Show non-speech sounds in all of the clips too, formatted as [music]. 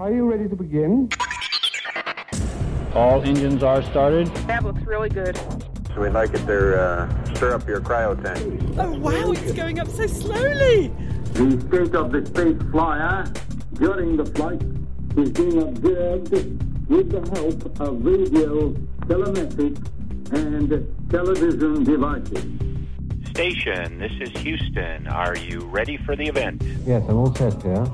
Are you ready to begin? All engines are started. That looks really good. So we'd like it to uh, stir up your cryo tank. Oh wow, it's going up so slowly. The state of the space flyer during the flight is being observed with the help of radio, telemetric, and television devices. Station, this is Houston. Are you ready for the event? Yes, I'm all set here.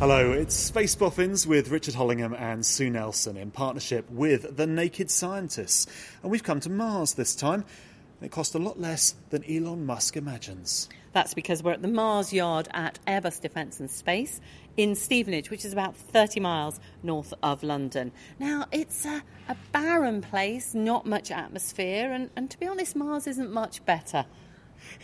Hello, it's Space Boffins with Richard Hollingham and Sue Nelson in partnership with The Naked Scientists. And we've come to Mars this time. It cost a lot less than Elon Musk imagines. That's because we're at the Mars Yard at Airbus Defence and Space in Stevenage, which is about 30 miles north of London. Now, it's a, a barren place, not much atmosphere, and, and to be honest, Mars isn't much better.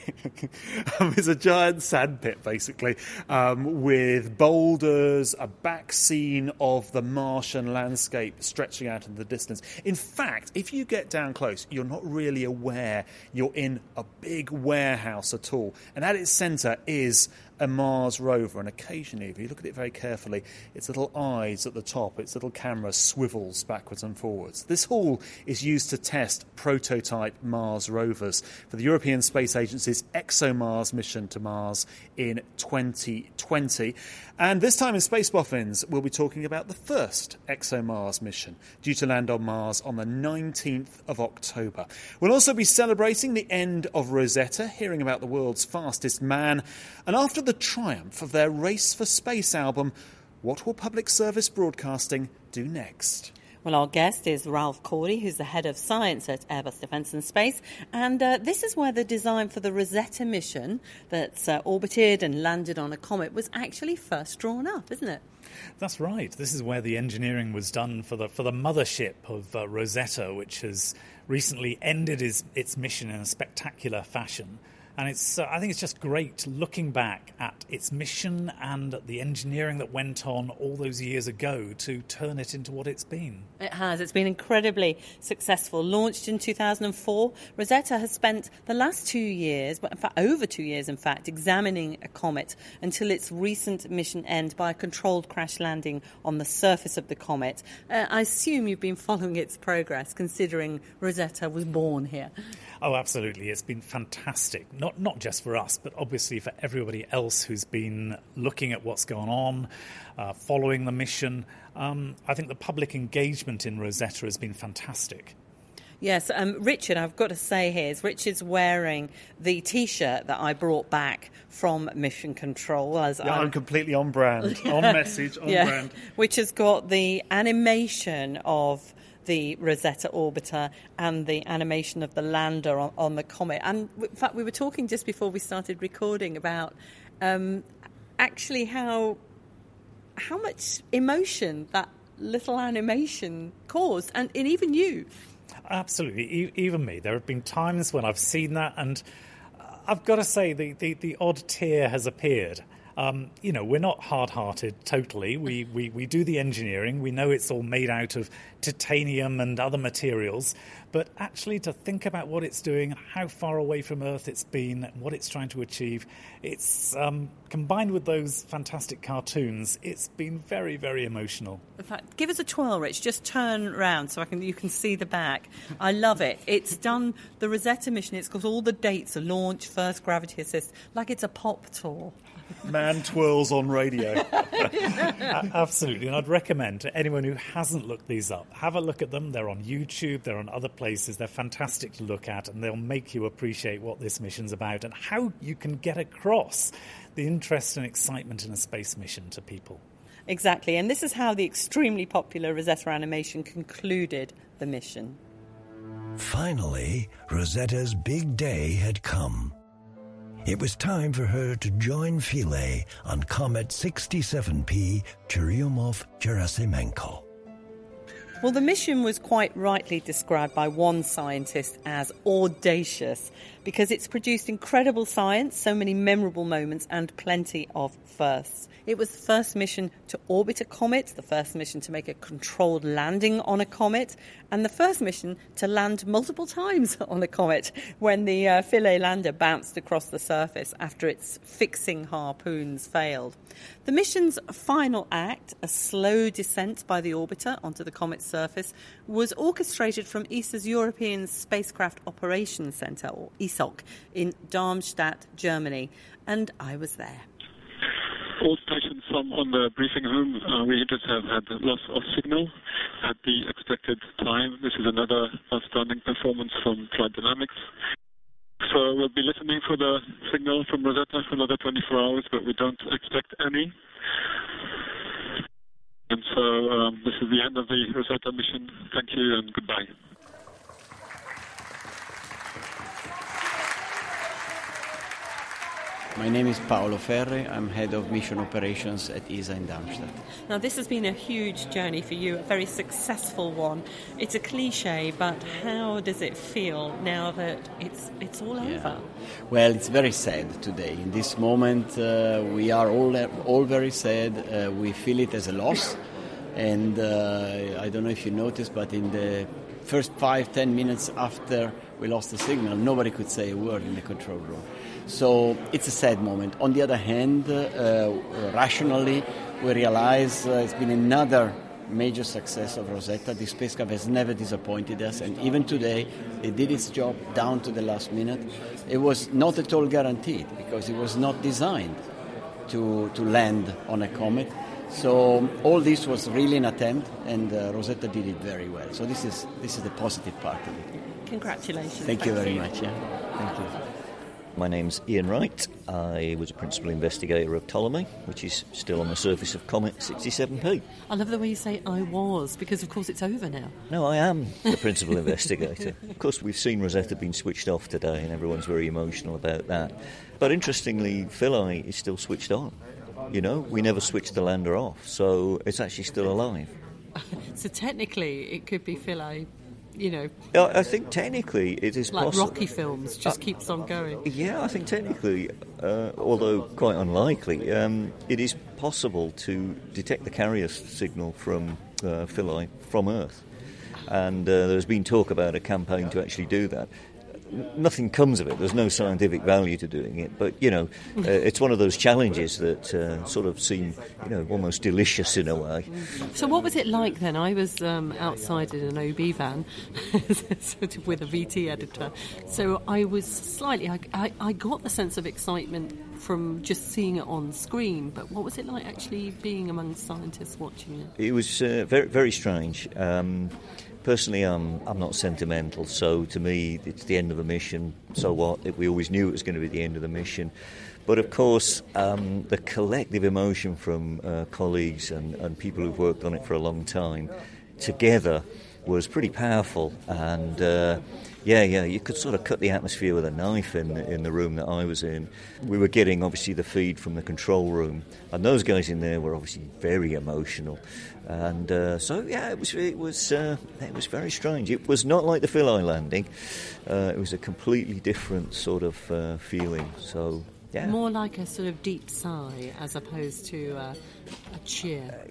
[laughs] um, it's a giant sandpit, basically, um, with boulders, a back scene of the Martian landscape stretching out in the distance. In fact, if you get down close, you're not really aware you're in a big warehouse at all. And at its centre is a Mars rover, and occasionally, if you look at it very carefully, its little eyes at the top, its little camera swivels backwards and forwards. This hall is used to test prototype Mars rovers for the European Space Agency's ExoMars mission to Mars in 2020. And this time in Space Boffins, we'll be talking about the first ExoMars mission, due to land on Mars on the 19th of October. We'll also be celebrating the end of Rosetta, hearing about the world's fastest man, and after the triumph of their Race for Space album, what will public service broadcasting do next? Well, our guest is Ralph Cordey, who's the head of science at Airbus Defence and Space. And uh, this is where the design for the Rosetta mission that's uh, orbited and landed on a comet was actually first drawn up, isn't it? That's right. This is where the engineering was done for the for the mothership of uh, Rosetta, which has recently ended its, its mission in a spectacular fashion. And it's, uh, I think it's just great looking back at its mission and the engineering that went on all those years ago to turn it into what it's been. It has. It's been incredibly successful. Launched in 2004, Rosetta has spent the last two years, but in over two years, in fact, examining a comet until its recent mission end by a controlled crash landing on the surface of the comet. Uh, I assume you've been following its progress, considering Rosetta was born here. Oh, absolutely. It's been fantastic. Not not just for us, but obviously for everybody else who's been looking at what's going on, uh, following the mission. Um, I think the public engagement in Rosetta has been fantastic. Yes, um, Richard, I've got to say here, is Richard's wearing the T-shirt that I brought back from Mission Control. As yeah, I'm, I'm completely on brand, [laughs] on message, on yeah, brand. Which has got the animation of the Rosetta orbiter and the animation of the lander on, on, the comet. And in fact, we were talking just before we started recording about um, actually how how much emotion that little animation caused, and, and even you. Absolutely, e- even me. There have been times when I've seen that, and I've got to say the, the, the odd tear has appeared. Um, you know, we're not hard hearted totally. We, we, we do the engineering. We know it's all made out of titanium and other materials. But actually, to think about what it's doing, how far away from Earth it's been, what it's trying to achieve, it's um, combined with those fantastic cartoons, it's been very, very emotional. In fact, give us a twirl, Rich. Just turn round so I can you can see the back. I love it. It's done the Rosetta mission. It's got all the dates: of launch, first gravity assist, like it's a pop tour. Man twirls on radio. [laughs] Absolutely, and I'd recommend to anyone who hasn't looked these up, have a look at them. They're on YouTube, they're on other places. They're fantastic to look at, and they'll make you appreciate what this mission's about and how you can get across the interest and excitement in a space mission to people. Exactly, and this is how the extremely popular Rosetta animation concluded the mission. Finally, Rosetta's big day had come. It was time for her to join Philae on Comet 67P Churyumov-Gerasimenko. Well, the mission was quite rightly described by one scientist as audacious because it's produced incredible science, so many memorable moments, and plenty of It was the first mission to orbit a comet, the first mission to make a controlled landing on a comet, and the first mission to land multiple times [laughs] on a comet when the uh, Philae lander bounced across the surface after its fixing harpoons failed. The mission's final act, a slow descent by the orbiter onto the comet's surface, was orchestrated from ESA's European Spacecraft Operations Centre, or ESOC, in Darmstadt, Germany, and I was there. All stations from on the briefing room, uh, we just have had loss of signal at the expected time. This is another outstanding performance from Flight Dynamics. So we'll be listening for the signal from Rosetta for another 24 hours, but we don't expect any. And so um, this is the end of the Rosetta mission. Thank you and goodbye. My name is Paolo Ferri. I'm head of mission operations at ESA in Darmstadt. Now, this has been a huge journey for you, a very successful one. It's a cliche, but how does it feel now that it's it's all Yeah. over? Well, it's very sad today. In this moment, uh, we are all all very sad. Uh, we feel it as a loss, and uh, I don't know if you noticed, but in the first five ten minutes after we lost the signal, nobody could say a word in the control room. So it's a sad moment. On the other hand, uh, rationally, we realize uh, it's been another major success of Rosetta. The spacecraft has never disappointed us, and even today, it did its job down to the last minute. It was not at all guaranteed because it was not designed to, to land on a comet. So all this was really an attempt, and uh, Rosetta did it very well. So this is this is the positive part of it. Congratulations. Thank you very much. Yeah, thank you. My name's Ian Wright. I was a principal investigator of Ptolemy, which is still on the surface of Comet 67P. I love the way you say I was, because of course it's over now. No, I am the principal [laughs] investigator. Of course, we've seen Rosetta being switched off today, and everyone's very emotional about that. But interestingly, Philae is still switched on. You know, we never switched the lander off, so it's actually still alive. [laughs] So technically, it could be Philae, you know, I think technically it is like possible. Rocky films, just Uh, keeps on going. Yeah, I think technically, uh, although quite unlikely, um, it is possible to detect the carrier signal from uh, Philae from Earth. And uh, there's been talk about a campaign to actually do that. Nothing comes of it. There's no scientific value to doing it, but you know, uh, it's one of those challenges that uh, sort of seem, you know, almost delicious in a way. So what was it like then? I was um, outside in an OB van, [laughs] sort of with a VT editor. So I was slightly, I, I, I got the sense of excitement from just seeing it on screen. But what was it like actually being among scientists watching it? It was uh, very, very strange. Um, personally, I'm, I'm not sentimental, so to me, it's the end of a mission. So what? We always knew it was going to be the end of the mission. But of course, um, the collective emotion from uh, colleagues and, and people who've worked on it for a long time together was pretty powerful. And uh, yeah, yeah, you could sort of cut the atmosphere with a knife in in the room that I was in. We were getting obviously the feed from the control room, and those guys in there were obviously very emotional. And uh, so yeah, it was it was uh, it was very strange. It was not like the Philae landing. Uh, it was a completely different sort of uh, feeling. So yeah. More like a sort of deep sigh as opposed to uh, a cheer.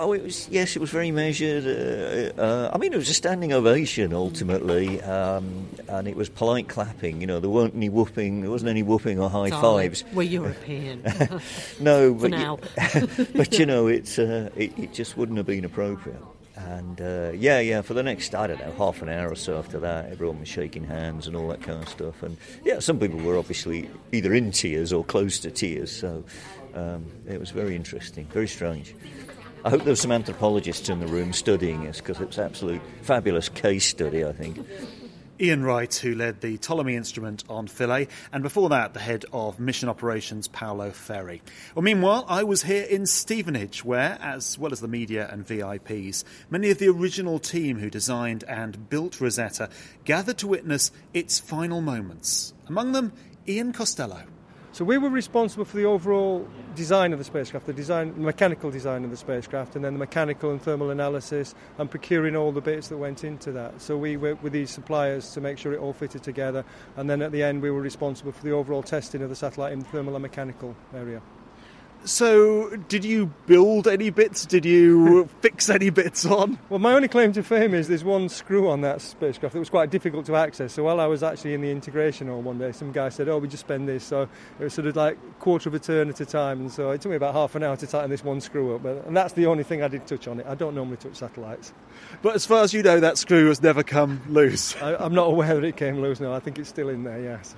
Oh, it was yes, it was very measured. Uh, uh, I mean, it was a standing ovation ultimately, um, and it was polite clapping. You know, there weren't any whooping, there wasn't any whooping or high Darling, fives. We're European. [laughs] no, [laughs] but now. [laughs] but you know, it's uh, it, it just wouldn't have been appropriate. And uh, yeah, yeah, for the next, I don't know, half an hour or so after that, everyone was shaking hands and all that kind of stuff. And yeah, some people were obviously either in tears or close to tears. So um, it was very interesting, very strange. I hope there were some anthropologists in the room studying this because it's absolute fabulous case study, I think. Ian Wright, who led the Ptolemy instrument on Philae, and before that, the head of mission operations, Paolo Ferri. Well, meanwhile, I was here in Stevenage, where, as well as the media and VIPs, many of the original team who designed and built Rosetta gathered to witness its final moments. Among them, Ian Costello. So we were responsible for the overall design of the spacecraft, the design, the mechanical design of the spacecraft, and then the mechanical and thermal analysis, and procuring all the bits that went into that. So we worked with these suppliers to make sure it all fitted together, and then at the end we were responsible for the overall testing of the satellite in the thermal and mechanical area. So, did you build any bits? Did you [laughs] fix any bits on? Well, my only claim to fame is there's one screw on that spacecraft that was quite difficult to access. So, while I was actually in the integration hall one day, some guy said, Oh, we just spend this. So, it was sort of like quarter of a turn at a time. And so, it took me about half an hour to tighten this one screw up. But, and that's the only thing I did touch on it. I don't normally touch satellites. But as far as you know, that screw has never come loose. I, I'm not aware that it came loose, no. I think it's still in there, yes.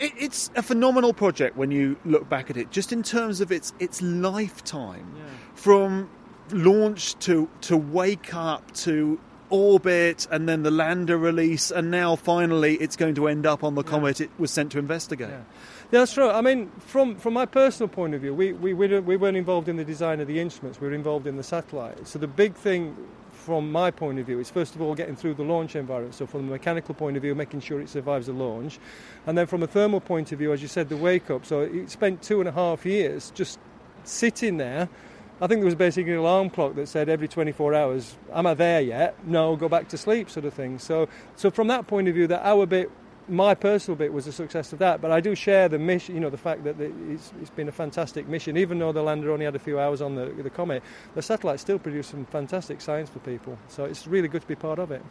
It, it's a phenomenal project when you look back at it, just in terms of its its lifetime, Yeah. from launch to to wake up to orbit and then the lander release and now finally it's going to end up on the comet it was sent to investigate. Yeah, that's true. I mean, from, from my personal point of view, we, we, we, we weren't involved in the design of the instruments, we were involved in the satellite. So the big thing from my point of view it's first of all getting through the launch environment. So from the mechanical point of view, making sure it survives the launch. And then from a thermal point of view, as you said, the wake up. So it spent two and a half years just sitting there. I think there was basically an alarm clock that said every 24 hours, am I there yet? No, go back to sleep, sort of thing. So, so from that point of view, that hour bit, my personal bit was a success of that. But I do share the mission, you know, the fact that it's, it's been a fantastic mission. Even though the lander only had a few hours on the, the comet, the satellite still produced some fantastic science for people. So it's really good to be part of it.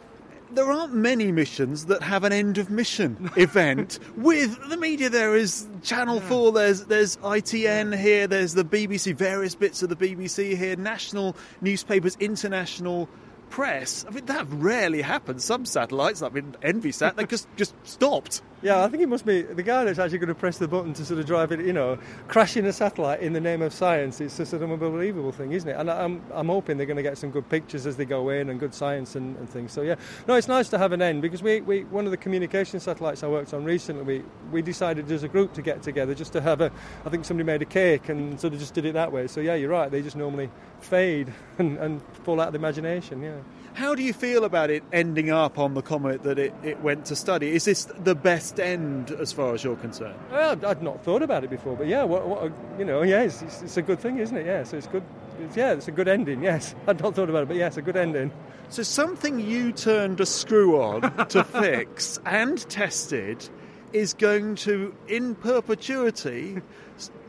There aren't many missions that have an end of mission [laughs] event with the media. There is Channel Four. There's there's ITN here. There's the BBC. Various bits of the BBC here. National newspapers. International press. I mean that rarely happens. Some satellites, I mean Envisat, they just just stopped. Yeah, I think it must be the guy that's actually going to press the button to sort of drive it, you know, crashing a satellite in the name of science. It's just an unbelievable thing, isn't it? And I'm, I'm hoping they're going to get some good pictures as they go in and good science and, and things. So, yeah, no, it's nice to have an end because we, we one of the communication satellites I worked on recently, we, we decided as a group to get together just to have a, I think somebody made a cake and sort of just did it that way. So, yeah, you're right, they just normally fade [laughs] and, and fall out of the imagination, yeah. How do you feel about it ending up on the comet that it, it went to study? Is this the best end as far as you're concerned? Well, I'd not thought about it before, but yeah, what, what you know, yeah, it's, it's, a good thing, isn't it? Yeah, so it's good. It's, yeah, it's a good ending. Yes, [laughs] I'd not thought about it, but yeah, it's a good ending. So something you turned a screw on to [laughs] fix and tested is going to, in perpetuity,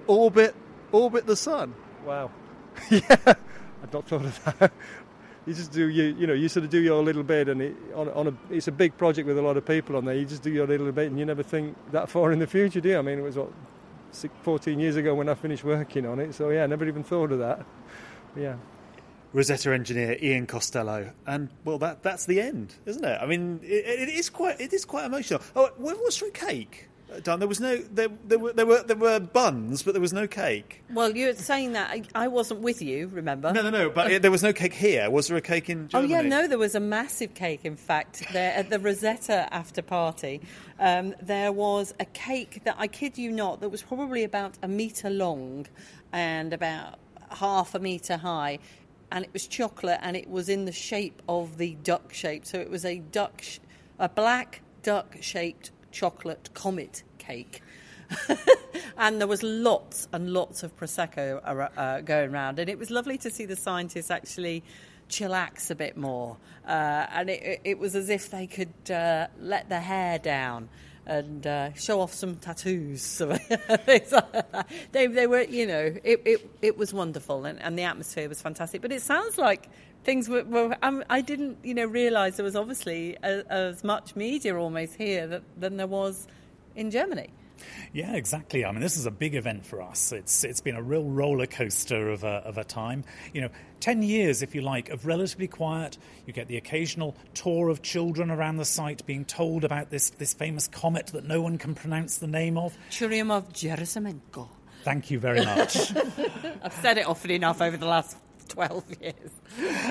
orbit orbit the sun. Wow. [laughs] yeah, I'd not thought of that. [laughs] You just do you you know you sort of do your little bit and it, on, on a it's a big project with a lot of people on there. You just do your little bit and you never think that far in the future, do you? I mean, it was what six, 14 years ago when I finished working on it, so yeah, never even thought of that. Yeah. Rosetta engineer Ian Costello, and well, that that's the end, isn't it? I mean, it, it is quite it is quite emotional. Oh, what was your cake? Done. There was no there, there were there were there were buns, but there was no cake. Well, you're saying that I, I wasn't with you, remember? No, no, no. But it, there was no cake here. Was there a cake in Oh yeah, no, there was a massive cake. In fact, there at the Rosetta after party, um, there was a cake that I kid you not, that was probably about a meter long and about half a meter high, and it was chocolate, and it was in the shape of the duck shape. So it was a duck, sh- a black duck shaped chocolate comet cake. [laughs] and there was lots and lots of prosecco uh, going around, and it was lovely to see the scientists actually chillax a bit more. Uh, and it, it- it was as if they could uh, let their hair down and uh, show off some tattoos. [laughs] They, they were, you know, it, it, it was wonderful, and, and the atmosphere was fantastic. But it sounds like things were. were um, I didn't, you know, realise there was obviously a, as much media almost here that, than there was in Germany. Yeah, exactly. I mean, this is a big event for us. It's it's been a real roller coaster of a, of a time. You know, ten years, if you like, of relatively quiet. You get the occasional tour of children around the site being told about this this famous comet that no one can pronounce the name of. Churyumov-Gerasimenko. Thank you very much. [laughs] I've said it often enough over the last 12 years.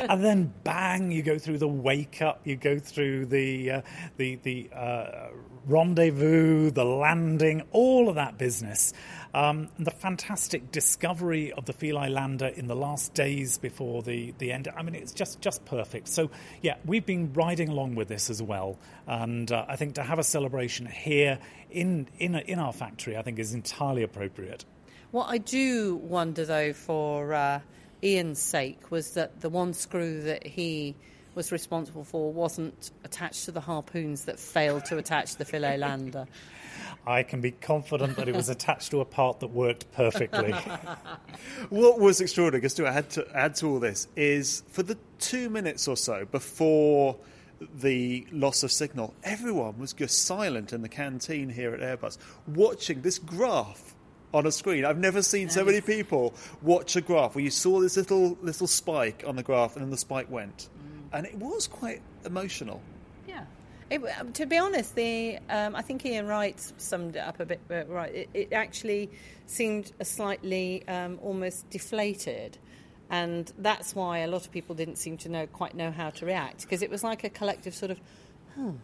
and then bang, you go through the wake up, you go through the uh, the the uh, rendezvous, the landing, all of that business. Um, and the fantastic discovery of the Philae lander in the last days before the, the end. I mean, it's just, just perfect. So, yeah, we've been riding along with this as well. And uh, I think to have a celebration here in, in, in our factory, I think is entirely appropriate. What I do wonder, though, for uh, Ian's sake, was that the one screw that he was responsible for wasn't attached to the harpoons that failed to attach the Philae [laughs] lander. I can be confident that it was [laughs] attached to a part that worked perfectly. [laughs] what was extraordinary, just to add to add to all this, is for the two minutes or so before the loss of signal, everyone was just silent in the canteen here at Airbus, watching this graph on a screen. I've never seen so many people watch a graph where you saw this little little spike on the graph and then the spike went, mm. and it was quite emotional. Yeah. It, um, to be honest, the um, I think Ian Wright summed it up a bit right. It, it actually seemed a slightly um, almost deflated, and that's why a lot of people didn't seem to know quite know how to react because it was like a collective sort of, oh,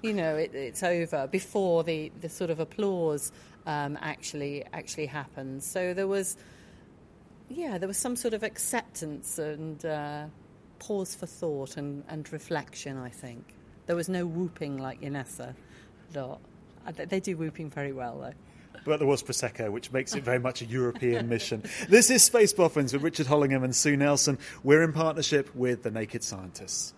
you know, it, it's over before the, the sort of applause um, actually actually happened. So there was, yeah, there was some sort of acceptance and uh, pause for thought and, and reflection. I think. There was no whooping like in NASA. Uh, they do whooping very well, though. But there was Prosecco, which makes it very much a European [laughs] mission. This is Space Boffins with Richard Hollingham and Sue Nelson. We're in partnership with the Naked Scientists.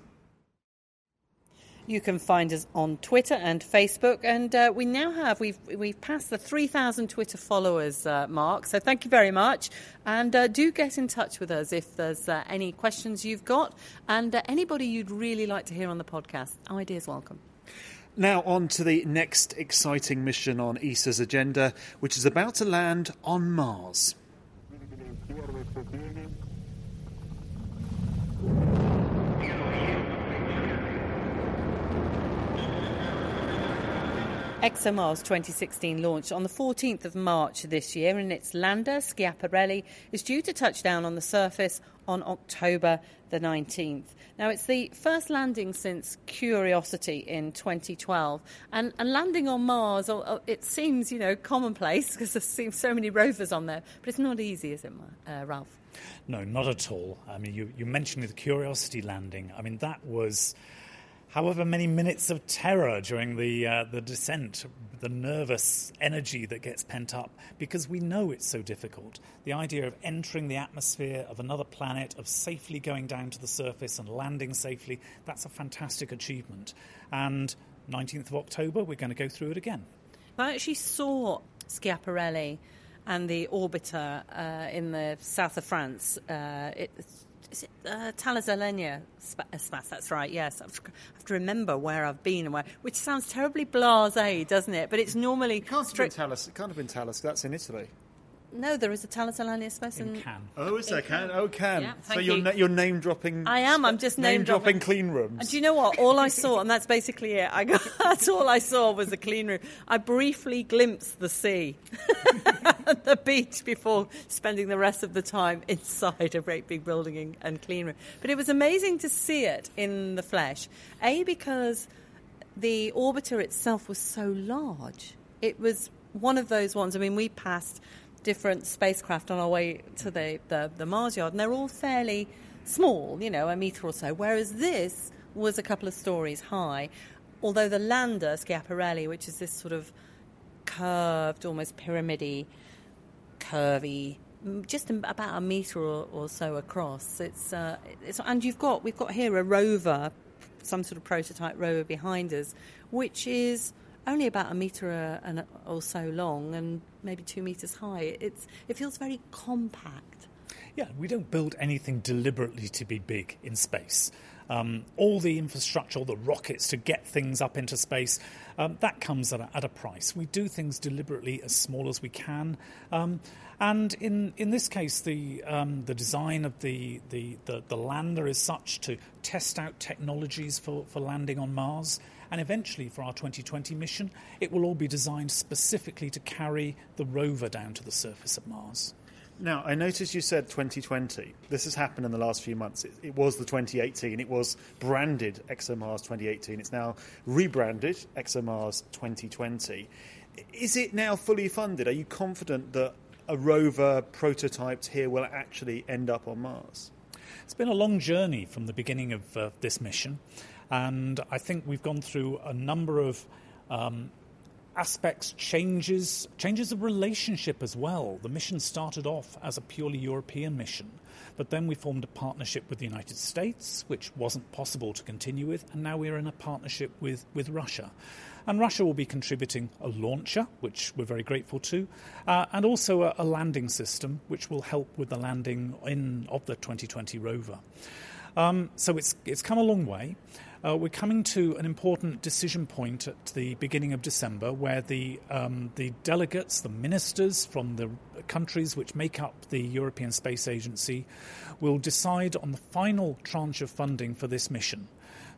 You can find us on Twitter and Facebook, and uh, we now have we've we've passed the three thousand Twitter followers uh, mark. So thank you very much, and uh, do get in touch with us if there's uh, any questions you've got, and uh, anybody you'd really like to hear on the podcast. Ideas welcome. Now, on to the next exciting mission on ESA's agenda, which is about to land on Mars. ExoMars 2016 launched on the 14th of March this year, and its lander, Schiaparelli, is due to touch down on the surface on October the 19th. Now, it's the first landing since Curiosity in 2012, and, and landing on Mars, it seems, you know, commonplace [laughs] because there seems so many rovers on there, but it's not easy, is it, uh, Ralph? No, not at all. I mean, you, you mentioned the Curiosity landing. I mean, that was however many minutes of terror during the uh, the descent, the nervous energy that gets pent up, because we know it's so difficult. The idea of entering the atmosphere of another planet, of safely going down to the surface and landing safely, that's a fantastic achievement. And 19th of October, we're going to go through it again. I actually saw Schiaparelli and the orbiter uh, in the south of France. Uh, is it uh, Thales Alenia That's right. Yes, I have to remember where I've been and where, which sounds terribly blasé, doesn't it? But it's normally it can't have been Thales. It can't have been Thales. That's in Italy. No, there is a Thales Alenia Space in, in Cannes. Oh, is there Cannes? Oh, Cannes. Yeah, so you're, you. na- you're name dropping. I am. I'm just name, name dropping clean rooms. And do you know what? All I saw, and that's basically it. I got, [laughs] that's all I saw was a clean room. I briefly glimpsed the sea, [laughs] [laughs] the beach before spending the rest of the time [laughs] inside a great big building and clean room. But it was amazing to see it in the flesh. A because the orbiter itself was so large. It was one of those ones. I mean, we passed different spacecraft on our way to the, the, the Mars yard, and they're all fairly small, you know, a metre or so, whereas this was a couple of stories high. Although the lander, Schiaparelli, which is this sort of curved, almost pyramidy, curvy, just about a metre or, or so across. It's, uh, it's, and you've got we've got here a rover, some sort of prototype rover behind us, which is only about a metre or so long and maybe two metres high. It's, it feels very compact. Yeah, we don't build anything deliberately to be big in space. Um, all the infrastructure, all the rockets to get things up into space, um, that comes at a, at a, price. We do things deliberately as small as we can. Um, and in, in this case, the, um, the design of the, the, the, the, lander is such to test out technologies for, for landing on Mars. And eventually, for our 2020 mission, it will all be designed specifically to carry the rover down to the surface of Mars. Now, I noticed you said 2020. This has happened in the last few months. It, it, was the 2018. It was branded ExoMars 2018. It's now rebranded ExoMars 2020. Is it now fully funded? Are you confident that a rover prototyped here will actually end up on Mars? It's been a long journey from the beginning of uh, this mission, and I think we've gone through a number of um, aspects, changes, changes of relationship as well. The mission started off as a purely European mission, but then we formed a partnership with the United States, which wasn't possible to continue with, and now we're in a partnership with, with Russia. And Russia will be contributing a launcher, which we're very grateful to, uh, and also a, a, landing system, which will help with the landing in of the 2020 rover. Um, so it's it's come a long way. Uh, we're coming to an important decision point at the beginning of December where the, um, the delegates, the ministers from the countries which make up the European Space Agency, will decide on the final tranche of funding for this mission.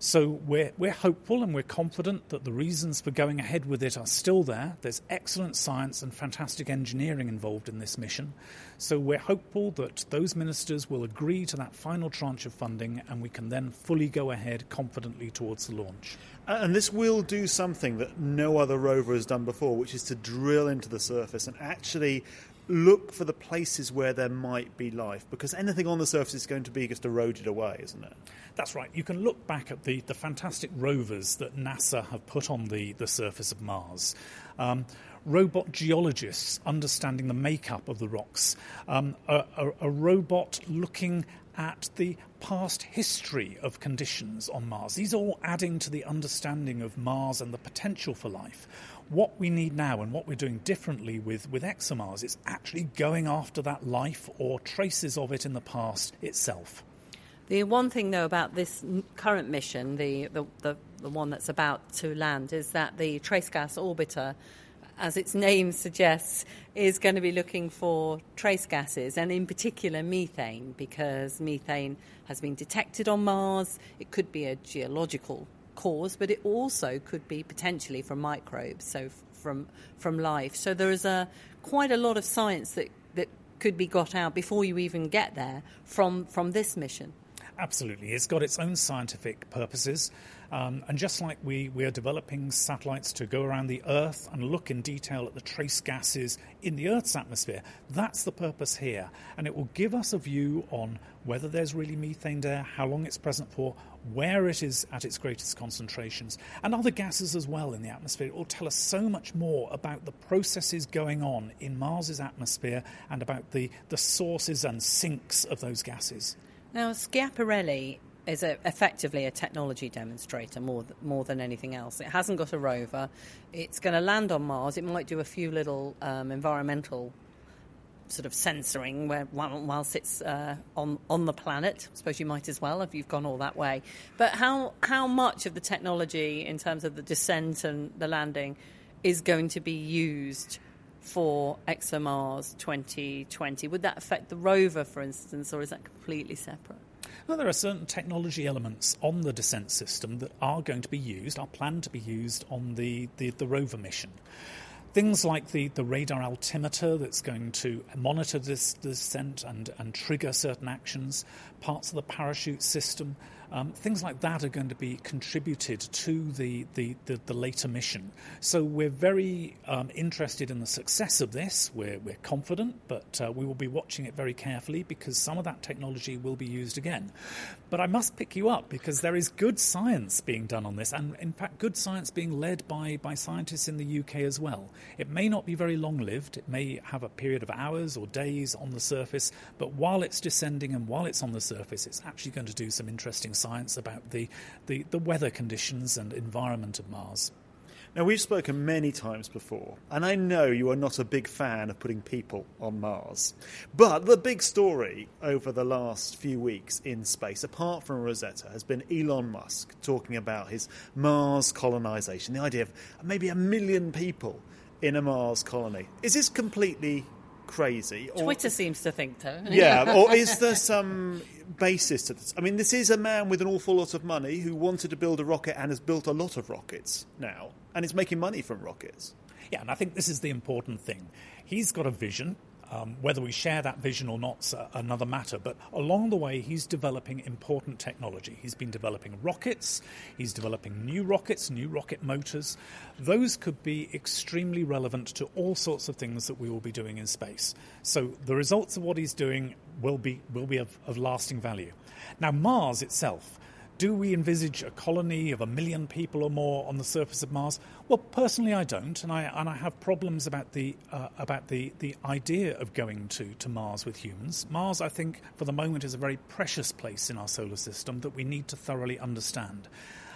So we're, we're hopeful and we're confident that the reasons for going ahead with it are still there. There's excellent science and fantastic engineering involved in this mission. So we're hopeful that those ministers will agree to that final tranche of funding and we can then fully go ahead confidently towards the launch. And this will do something that no other rover has done before, which is to drill into the surface and actually look for the places where there might be life because anything on the surface is going to be just eroded away, isn't it? That's right. You can look back at the, the fantastic rovers that NASA have put on the, the surface of Mars. Um, robot geologists understanding the makeup of the rocks, um, a, a, a robot looking at the past history of conditions on Mars. These are all adding to the understanding of Mars and the potential for life. What we need now and what we're doing differently with, with ExoMars is actually going after that life or traces of it in the past itself. The one thing, though, about this current mission, the, the, the, the one that's about to land, is that the trace gas orbiter as its name suggests, is going to be looking for trace gases, and in particular methane, because methane has been detected on Mars. It could be a geological cause, but it also could be potentially from microbes, so from from life. So there is a quite a lot of science that that could be got out before you even get there from from this mission. Absolutely, it's got its own scientific purposes. Um, and just like we, we are developing satellites to go around the Earth and look in detail at the trace gases in the Earth's atmosphere, that's the purpose here. And it will give us a view on whether there's really methane there, how long it's present for, where it is at its greatest concentrations, and other gases as well in the atmosphere. It will tell us so much more about the processes going on in Mars's atmosphere and about the, the sources and sinks of those gases. Now, Schiaparelli is a, effectively a technology demonstrator more th- more than anything else. It hasn't got a rover. It's going to land on Mars. It might do a few little um, environmental sort of censoring where whilst it's uh, on on the planet. I suppose you might as well if you've gone all that way. But how how much of the technology in terms of the descent and the landing is going to be used? For ExoMars 2020, would that affect the rover, for instance, or is that completely separate? Well, there are certain technology elements on the descent system that are going to be used, are planned to be used on the, the, the rover mission. Things like the, the radar altimeter that's going to monitor this descent and, and trigger certain actions, parts of the parachute system, um, things like that are going to be contributed to the, the, the, the later mission. So we're very um, interested in the success of this. We're, we're confident, but uh, we will be watching it very carefully because some of that technology will be used again. But I must pick you up because there is good science being done on this, and in fact, good science being led by, by scientists in the UK as well. It may not be very long lived, it may have a period of hours or days on the surface, but while it's descending and while it's on the surface, it's actually going to do some interesting science about the, the, the weather conditions and environment of Mars. Now, we've spoken many times before, and I know you are not a big fan of putting people on Mars. But the big story over the last few weeks in space, apart from Rosetta, has been Elon Musk talking about his Mars colonization, the idea of maybe a million people in a Mars colony. Is this completely crazy? Or, Twitter seems to think so. Yeah, or is [laughs] there some um, basis to this? I mean, this is a man with an awful lot of money who wanted to build a rocket and has built a lot of rockets now, and is making money from rockets. Yeah, and I think this is the important thing. He's got a vision. Um, whether we share that vision or not is another matter. But along the way, he's developing important technology. He's been developing rockets, he's developing new rockets, new rocket motors. Those could be extremely relevant to all sorts of things that we will be doing in space. So the results of what he's doing will be, will be of, of lasting value. Now, Mars itself do we envisage a colony of a million people or more on the surface of Mars? Well, personally, I don't, and I and I have problems about the uh, about the, the idea of going to, to Mars with humans. Mars, I think, for the moment, is a very precious place in our solar system that we need to thoroughly understand.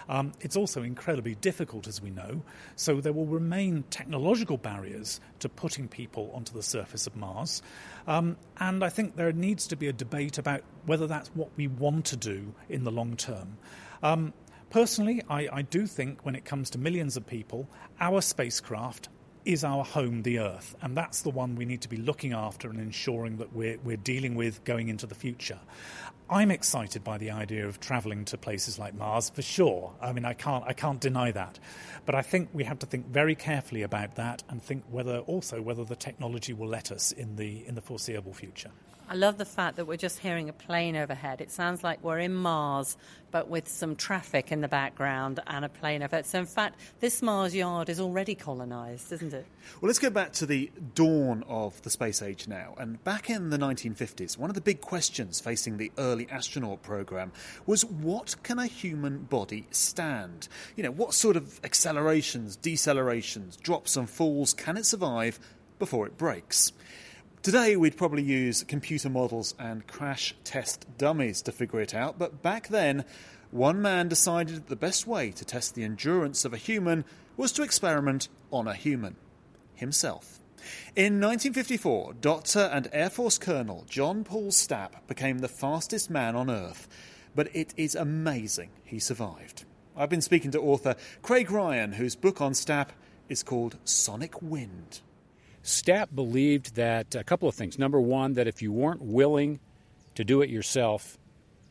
Um, it's also incredibly difficult, as we know, so there will remain technological barriers to putting people onto the surface of Mars. Um, and I think there needs to be a debate about whether that's what we want to do in the long term. Um, personally, I, I do think when it comes to millions of people, our spacecraft is our home, the Earth, and that's the one we need to be looking after and ensuring that we're, we're dealing with going into the future. I'm excited by the idea of travelling to places like Mars for sure. I mean, I can't, I can't deny that. But I think we have to think very carefully about that and think whether also whether the technology will let us in the, in the foreseeable future. I love the fact that we're just hearing a plane overhead. It sounds like we're in Mars, but with some traffic in the background and a plane overhead. So, in fact, this Mars yard is already colonised, isn't it? Well, let's go back to the dawn of the space age now. And back in the 1950s, one of the big questions facing the early astronaut program was what can a human body stand? You know, what sort of accelerations, decelerations, drops and falls can it survive before it breaks? Today, we'd probably use computer models and crash test dummies to figure it out, but back then, one man decided that the best way to test the endurance of a human was to experiment on a human himself. In 1954, Doctor and Air Force Colonel John Paul Stapp became the fastest man on Earth, but it is amazing he survived. I've been speaking to author Craig Ryan, whose book on Stapp is called Sonic Wind. Stapp believed that a couple of things. Number one, that if you weren't willing to do it yourself,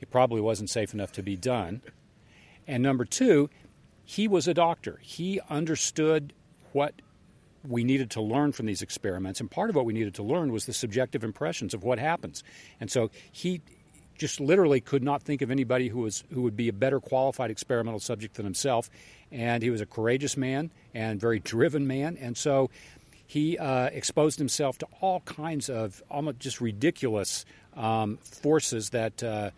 it probably wasn't safe enough to be done. And number two, he was a doctor. He understood what we needed to learn from these experiments, and part of what we needed to learn was the subjective impressions of what happens. And so he just literally could not think of anybody who was who would be a better qualified experimental subject than himself. And he was a courageous man and very driven man, and so he uh, exposed himself to all kinds of almost just ridiculous um, forces that uh,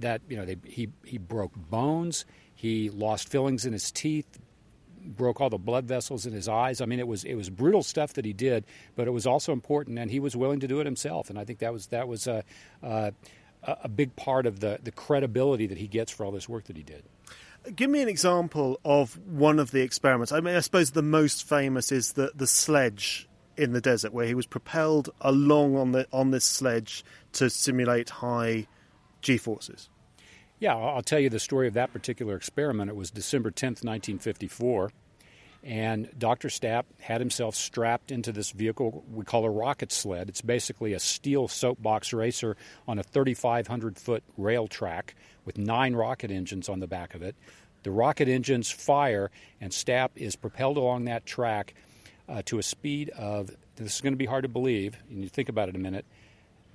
that you know they, he he broke bones, he lost fillings in his teeth, broke all the blood vessels in his eyes. I mean, it was it was brutal stuff that he did, but it was also important, and he was willing to do it himself. And I think that was that was a a, a big part of the the credibility that he gets for all this work that he did. Give me an example of one of the experiments. I mean, I suppose the most famous is the, the sledge in the desert, where he was propelled along on the on this sledge to simulate high g forces. Yeah, I'll tell you the story of that particular experiment. It was December 10th, 1954, and Dr. Stapp had himself strapped into this vehicle we call a rocket sled. It's basically a steel soapbox racer on a 3,500 foot rail track with nine rocket engines on the back of it. The rocket engines fire, and Stapp is propelled along that track uh, to a speed of, this is going to be hard to believe, and you think about it a minute,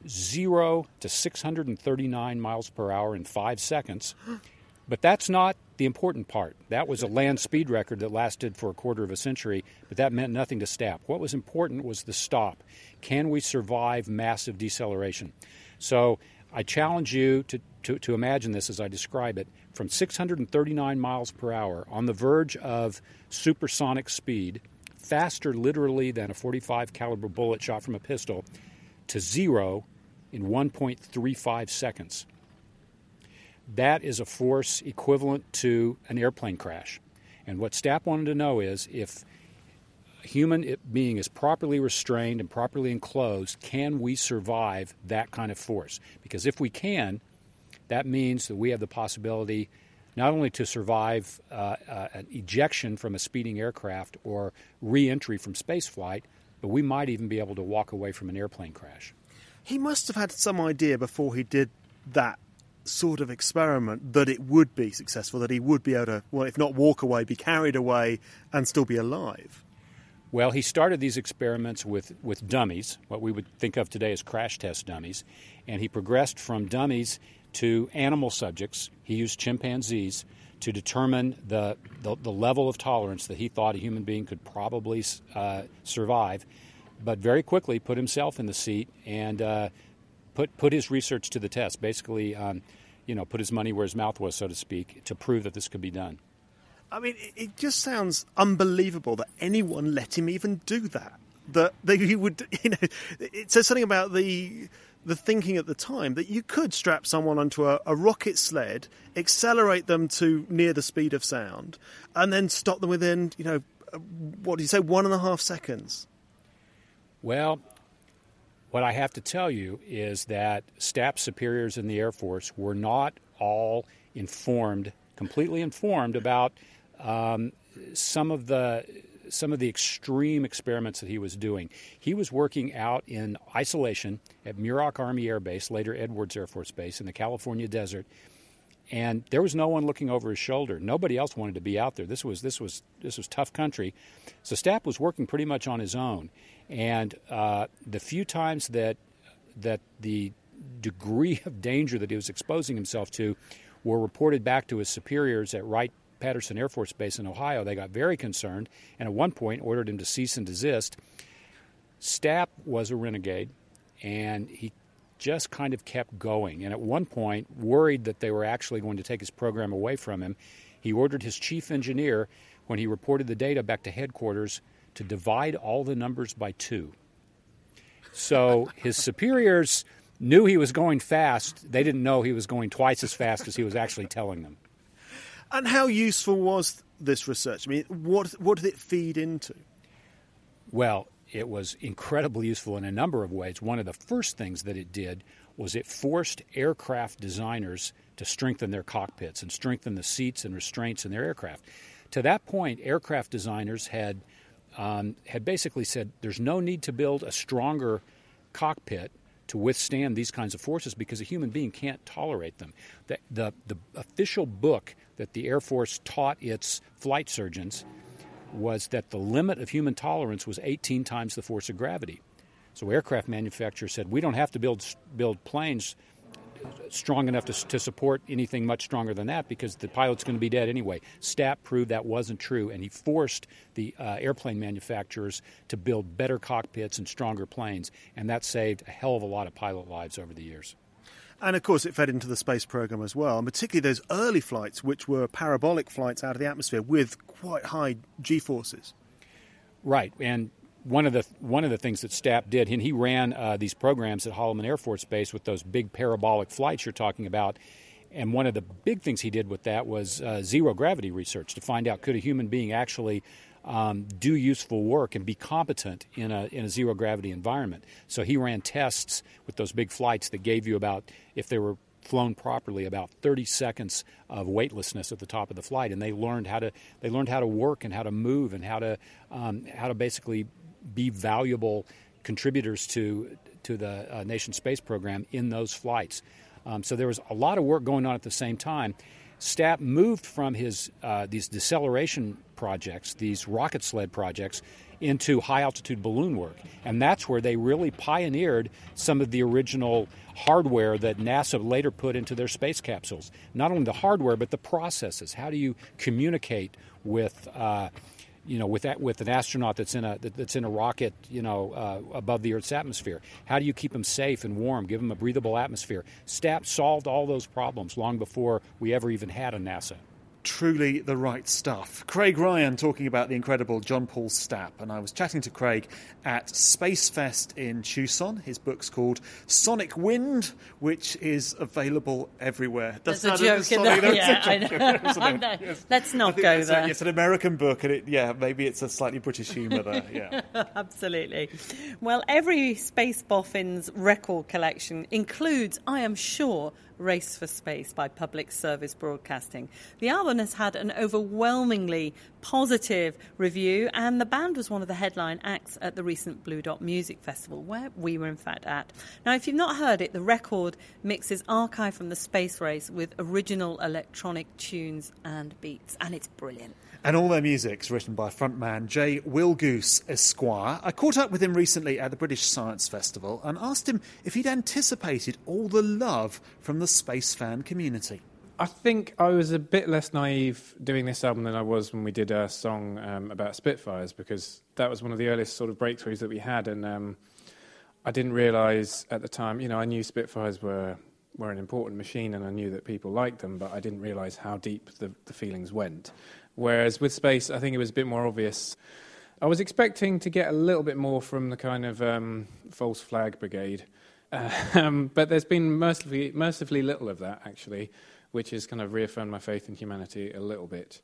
zero to 639 miles per hour in five seconds. [gasps] [gasps] But that's not the important part. That was a land speed record that lasted for a quarter of a century, but that meant nothing to Stapp. What was important was the stop. Can we survive massive deceleration? So I challenge you to, to, to, imagine this as I describe it from 639 miles per hour on the verge of supersonic speed, faster literally than a 45 caliber bullet shot from a pistol, to zero in 1.35 seconds. That is a force equivalent to an airplane crash. And what Stapp wanted to know is if a human being is properly restrained and properly enclosed, can we survive that kind of force? Because if we can, that means that we have the possibility not only to survive uh, uh, an ejection from a speeding aircraft or reentry from spaceflight, but we might even be able to walk away from an airplane crash. He must have had some idea before he did that sort of experiment that it would be successful, that he would be able to, well, if not walk away, be carried away and still be alive. Well, he started these experiments with, with dummies, what we would think of today as crash test dummies, and he progressed from dummies to animal subjects. He used chimpanzees to determine the, the, the level of tolerance that he thought a human being could probably uh, survive, but very quickly put himself in the seat and uh, put, put his research to the test, basically, um, you know, put his money where his mouth was, so to speak, to prove that this could be done. I mean, it just sounds unbelievable that anyone let him even do that. That, that he would, [laughs] you know, it says something about the the thinking at the time that you could strap someone onto a, a, rocket sled, accelerate them to near the speed of sound, and then stop them within, you know, uh, what do you say, one and a half seconds? Well, what I have to tell you is that staff superiors in the Air Force were not all informed, completely informed about um, some of the some of the extreme experiments that he was doing. He was working out in isolation at Muroc Army Air Base, later Edwards Air Force Base, in the California desert. And there was no one looking over his shoulder. Nobody else wanted to be out there. This was this was this was tough country. So Stapp was working pretty much on his own. And uh, the few times that that the degree of danger that he was exposing himself to were reported back to his superiors at Wright Patterson Air Force Base in Ohio, they got very concerned and at one point ordered him to cease and desist. Stapp was a renegade, and he just kind of kept going. And at one point, worried that they were actually going to take his program away from him, he ordered his chief engineer, when he reported the data back to headquarters, to divide all the numbers by two. So his superiors knew he was going fast. They didn't know he was going twice as fast as he was actually telling them. And how useful was this research? I mean, what what did it feed into? Well, it was incredibly useful in a number of ways. One of the first things that it did was it forced aircraft designers to strengthen their cockpits and strengthen the seats and restraints in their aircraft. To that point, aircraft designers had um, had basically said there's no need to build a stronger cockpit to withstand these kinds of forces because a human being can't tolerate them. The, the, the official book that the Air Force taught its flight surgeons was that the limit of human tolerance was 18 times the force of gravity. So aircraft manufacturers said we don't have to build build planes strong enough to, to support anything much stronger than that because the pilot's going to be dead anyway. Stapp proved that wasn't true, and he forced the uh, airplane manufacturers to build better cockpits and stronger planes, and that saved a hell of a lot of pilot lives over the years. And of course, it fed into the space program as well, and particularly those early flights, which were parabolic flights out of the atmosphere with quite high g forces. Right, and one of the one of the things that Stapp did, and he ran uh, these programs at Holloman Air Force Base with those big parabolic flights you're talking about. And one of the big things he did with that was uh, zero gravity research to find out could a human being actually um, do useful work and be competent in a in a zero gravity environment. So he ran tests with those big flights that gave you about if they were flown properly about 30 seconds of weightlessness at the top of the flight and they learned how to they learned how to work and how to move and how to um, how to basically be valuable contributors to to the uh, nation space program in those flights. Um, so there was a lot of work going on at the same time. Stapp moved from his uh, these deceleration projects, these rocket sled projects, into high altitude balloon work, and that's where they really pioneered some of the original hardware that NASA later put into their space capsules. Not only the hardware, but the processes. How do you communicate with uh, you know, with that with an astronaut that's in a that's in a rocket, you know, uh, above the Earth's atmosphere? How do you keep them safe and warm? Give them a breathable atmosphere. Stapp solved all those problems long before we ever even had a NASA. Truly the right stuff. Craig Ryan talking about the incredible John Paul Stapp, and I was chatting to Craig at Space Fest in Tucson. His book's called Sonic Wind, which is available everywhere. There's a joke in there. Yeah, [laughs] I know. Yes. Let's not go it's there. A, it's an American book, and it, yeah, maybe it's a slightly British humour there. [laughs] Yeah, absolutely. Well, every Space Boffin's record collection includes, I am sure, Race for Space by Public Service Broadcasting. The album has had an overwhelmingly positive review, and the band was one of the headline acts at the recent Blue Dot Music Festival, where we were in fact at. Now, if you've not heard it, the record mixes archive from the space race with original electronic tunes and beats, and it's brilliant. And all their music's written by frontman Jay Willgoose Esquire. I caught up with him recently at the British Science Festival and asked him if he'd anticipated all the love from the space fan community. I think I was a bit less naive doing this album than I was when we did a song um, about Spitfires because that was one of the earliest sort of breakthroughs that we had, and um, I didn't realise at the time. You know, I knew Spitfires were were an important machine, and I knew that people liked them, but I didn't realise how deep the, the feelings went. Whereas with Space, I think it was a bit more obvious. I was expecting to get a little bit more from the kind of um, false flag brigade, [laughs] um, but there's been mercifully, mercifully little of that actually which has kind of reaffirmed my faith in humanity a little bit,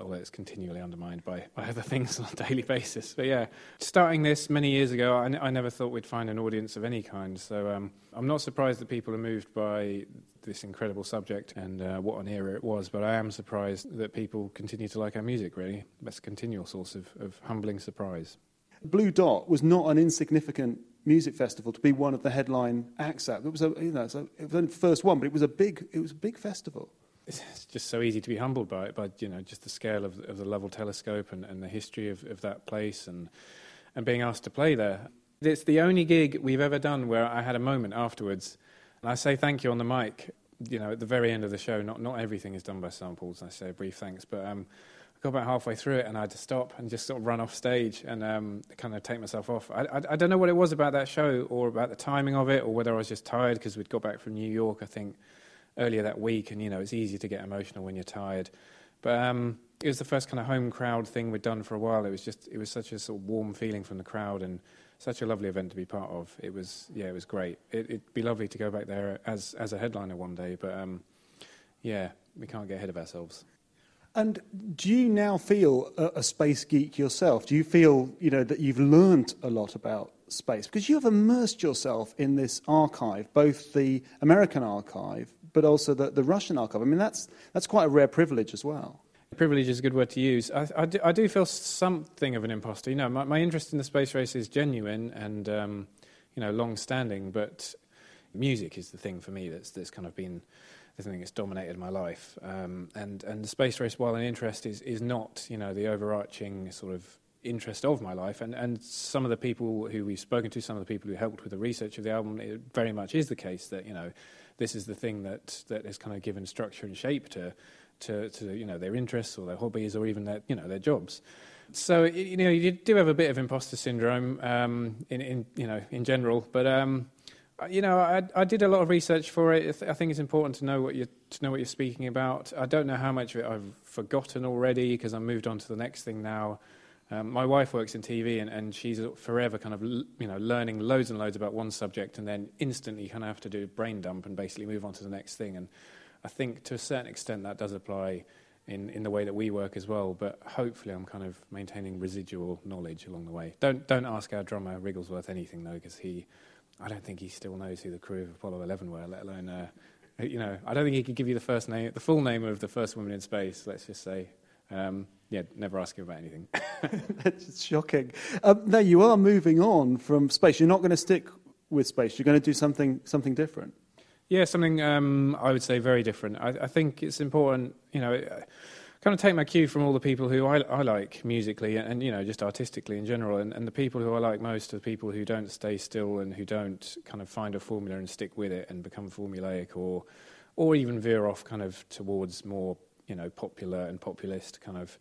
although it's continually undermined by, by other [laughs] things on a daily basis. But yeah, starting this many years ago, I, n- I never thought we'd find an audience of any kind. So um, I'm not surprised that people are moved by this incredible subject and uh, what an era it was, but I am surprised that people continue to like our music, really. That's a continual source of, of humbling surprise. Blue Dot was not an insignificant music festival to be one of the headline acts at. It was a, you know, it was the first one, but it was a big, it was a big festival. It's just so easy to be humbled by it, by you know, just the scale of, of the Lovell Telescope and, and the history of, of that place, and and being asked to play there. It's the only gig we've ever done where I had a moment afterwards, and I say thank you on the mic. You know, at the very end of the show, not not everything is done by samples. I say a brief thanks, but um, got about halfway through it and I had to stop and just sort of run off stage and um, kind of take myself off. I, I, I, don't know what it was about that show or about the timing of it or whether I was just tired because we'd got back from New York, I think, earlier that week. And, you know, it's easy to get emotional when you're tired. But um, it was the first kind of home crowd thing we'd done for a while. It was just, it was such a sort of warm feeling from the crowd and such a lovely event to be part of. It was, yeah, it was great. It, would be lovely to go back there as, as a headliner one day. But, um, yeah, we can't get ahead of ourselves. And do you now feel a, a, space geek yourself? Do you feel, you know, that you've learnt a lot about space? Because you have immersed yourself in this archive, both the American archive, but also the, the Russian archive. I mean, that's, that's quite a rare privilege as well. Privilege is a good word to use. I, I, do, I do, feel something of an imposter. You know, my, my, interest in the space race is genuine and, um, you know, long-standing, but music is the thing for me that's, that's kind of been the thing that's dominated my life. Um, and and the space race, while an interest, is is not you know the overarching sort of interest of my life. And and some of the people who we've spoken to, some of the people who helped with the research of the album, it very much is the case that you know this is the thing that that has kind of given structure and shape to to, to you know their interests or their hobbies or even their you know their jobs. So you know you do have a bit of imposter syndrome um, in, in you know in general, but um, you know, I, I, did a lot of research for it. I think it's important to know what you to know what you're speaking about. I don't know how much of it I've forgotten already because I moved on to the next thing now. Um, my wife works in TV and, and she's forever kind of you know learning loads and loads about one subject and then instantly kind of have to do brain dump and basically move on to the next thing. And I think to a certain extent that does apply in, in the way that we work as well. But hopefully I'm kind of maintaining residual knowledge along the way. Don't don't ask our drummer Wrigglesworth anything though because he I don't think he still knows who the crew of Apollo 11 were, let alone, uh, you know, I don't think he could give you the first name, the full name of the first woman in space, let's just say. Um, yeah, never ask him about anything. [laughs] That's shocking. Um, now, you are moving on from space. You're not going to stick with space. You're going to do something, something different. Yeah, something um, I would say very different. I, I think it's important, you know, kind of take my cue from all the people who I, I like musically and, and, you know just artistically in general, and, and the people who I like most are the people who don't stay still and who don't kind of find a formula and stick with it and become formulaic or or even veer off kind of towards more you know popular and populist kind of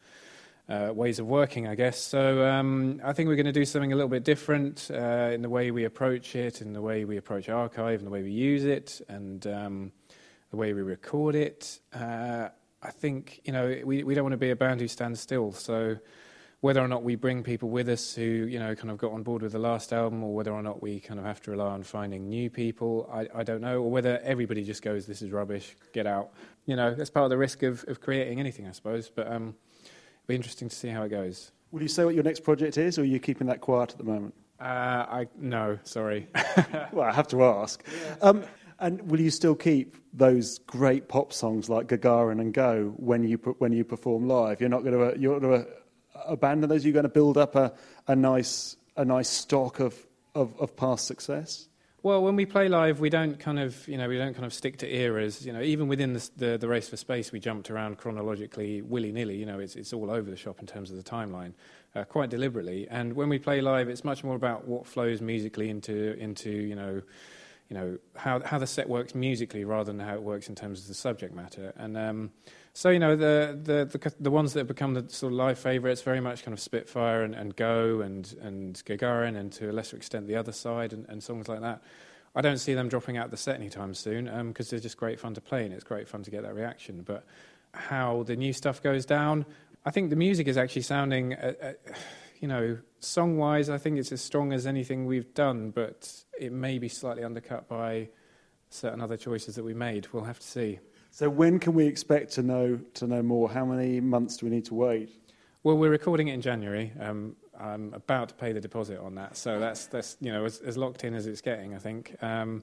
uh, ways of working, I guess. So um, I think we're going to do something a little bit different uh, in the way we approach it, in the way we approach archive, and the way we use it, and um, the way we record it. Uh, I think you know we we don't want to be a band who stands still. So whether or not we bring people with us who you know kind of got on board with the last album, or whether or not we kind of have to rely on finding new people, I, I don't know. Or whether everybody just goes, "This is rubbish, get out." You know, that's part of the risk of, of creating anything, I suppose. But um, it'll be interesting to see how it goes. Will you say what your next project is, or are you keeping that quiet at the moment? Uh, I no, sorry. [laughs] well, I have to ask. Um, and will you still keep those great pop songs like Gagarin and Go when you when you perform live? You're not going to you're going to abandon those. You're going to build up a, a nice a nice stock of, of, of past success. Well, when we play live, we don't kind of, you know, we don't kind of stick to eras. You know, even within the, the, the race for space, we jumped around chronologically, willy nilly. You know, it's it's all over the shop in terms of the timeline, uh, quite deliberately. And when we play live, it's much more about what flows musically into into you know, you know how how the set works musically rather than how it works in terms of the subject matter. And um, so you know the, the the the ones that have become the sort of live favourites, very much kind of Spitfire and, and Go and and Gagarin, and to a lesser extent the other side and, and songs like that. I don't see them dropping out of the set anytime soon because um, they're just great fun to play and it's great fun to get that reaction. But how the new stuff goes down, I think the music is actually sounding, uh, uh, you know, song wise, I think it's as strong as anything we've done, but it may be slightly undercut by certain other choices that we made. We'll have to see. So when can we expect to know to know more? How many months do we need to wait? Well, we're recording it in January. Um, I'm about to pay the deposit on that, so that's that's you know as, as locked in as it's getting, I think. Um,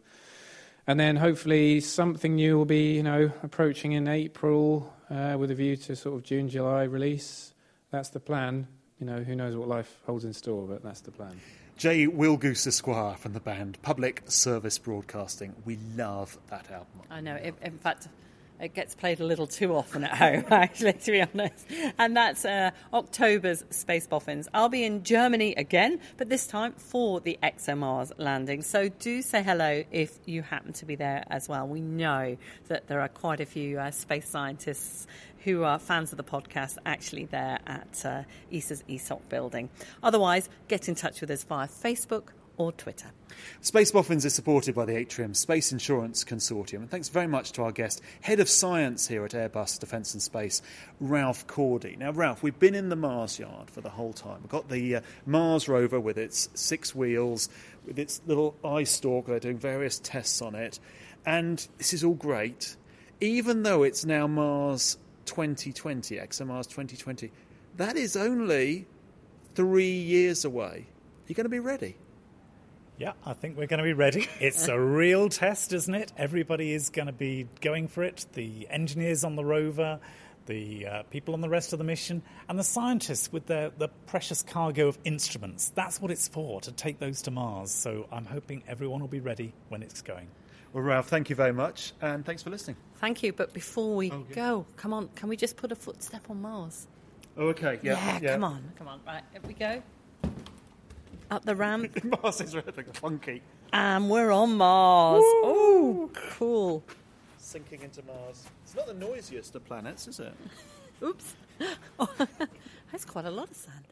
and then hopefully something new will be you know approaching in April uh, with a view to sort of June July release. That's the plan. You know who knows what life holds in store, but that's the plan. J. Willgoose Esquire from the band Public Service Broadcasting. We love that album. I know. In, in fact, it gets played a little too often at home, [laughs] actually, to be honest. And that's uh, October's Space Boffins. I'll be in Germany again, but this time for the ExoMars landing. So do say hello if you happen to be there as well. We know that there are quite a few uh, space scientists who are fans of the podcast actually there at uh, ESA's ESOC building. Otherwise, get in touch with us via Facebook or Twitter. Space Boffins is supported by the Atrium Space Insurance Consortium. And thanks very much to our guest, Head of Science here at Airbus Defence and Space, Ralph Cordey. Now, Ralph, we've been in the Mars yard for the whole time. We've got the uh, Mars rover with its six wheels, with its little eye stalk. They're doing various tests on it. And this is all great, even though it's now Mars 2020, ExoMars 2020. That is only three years away. You're going to be ready. Yeah, I think we're going to be ready. It's a real test, isn't it? Everybody is going to be going for it. The engineers on the rover, the uh, people on the rest of the mission, and the scientists with their the precious cargo of instruments. That's what it's for, to take those to Mars. So I'm hoping everyone will be ready when it's going. Well, Ralph, thank you very much, and thanks for listening. Thank you. But before we oh, yeah. go, come on, can we just put a footstep on Mars? Oh, okay. Yeah, yeah, yeah. come on, come on. Right, here we go up the ramp. [laughs] Mars is really funky. And we're on Mars. Oh, cool. Sinking into Mars. It's not the noisiest of planets, is it? [laughs] Oops. [laughs] Oh, that's quite a lot of sand.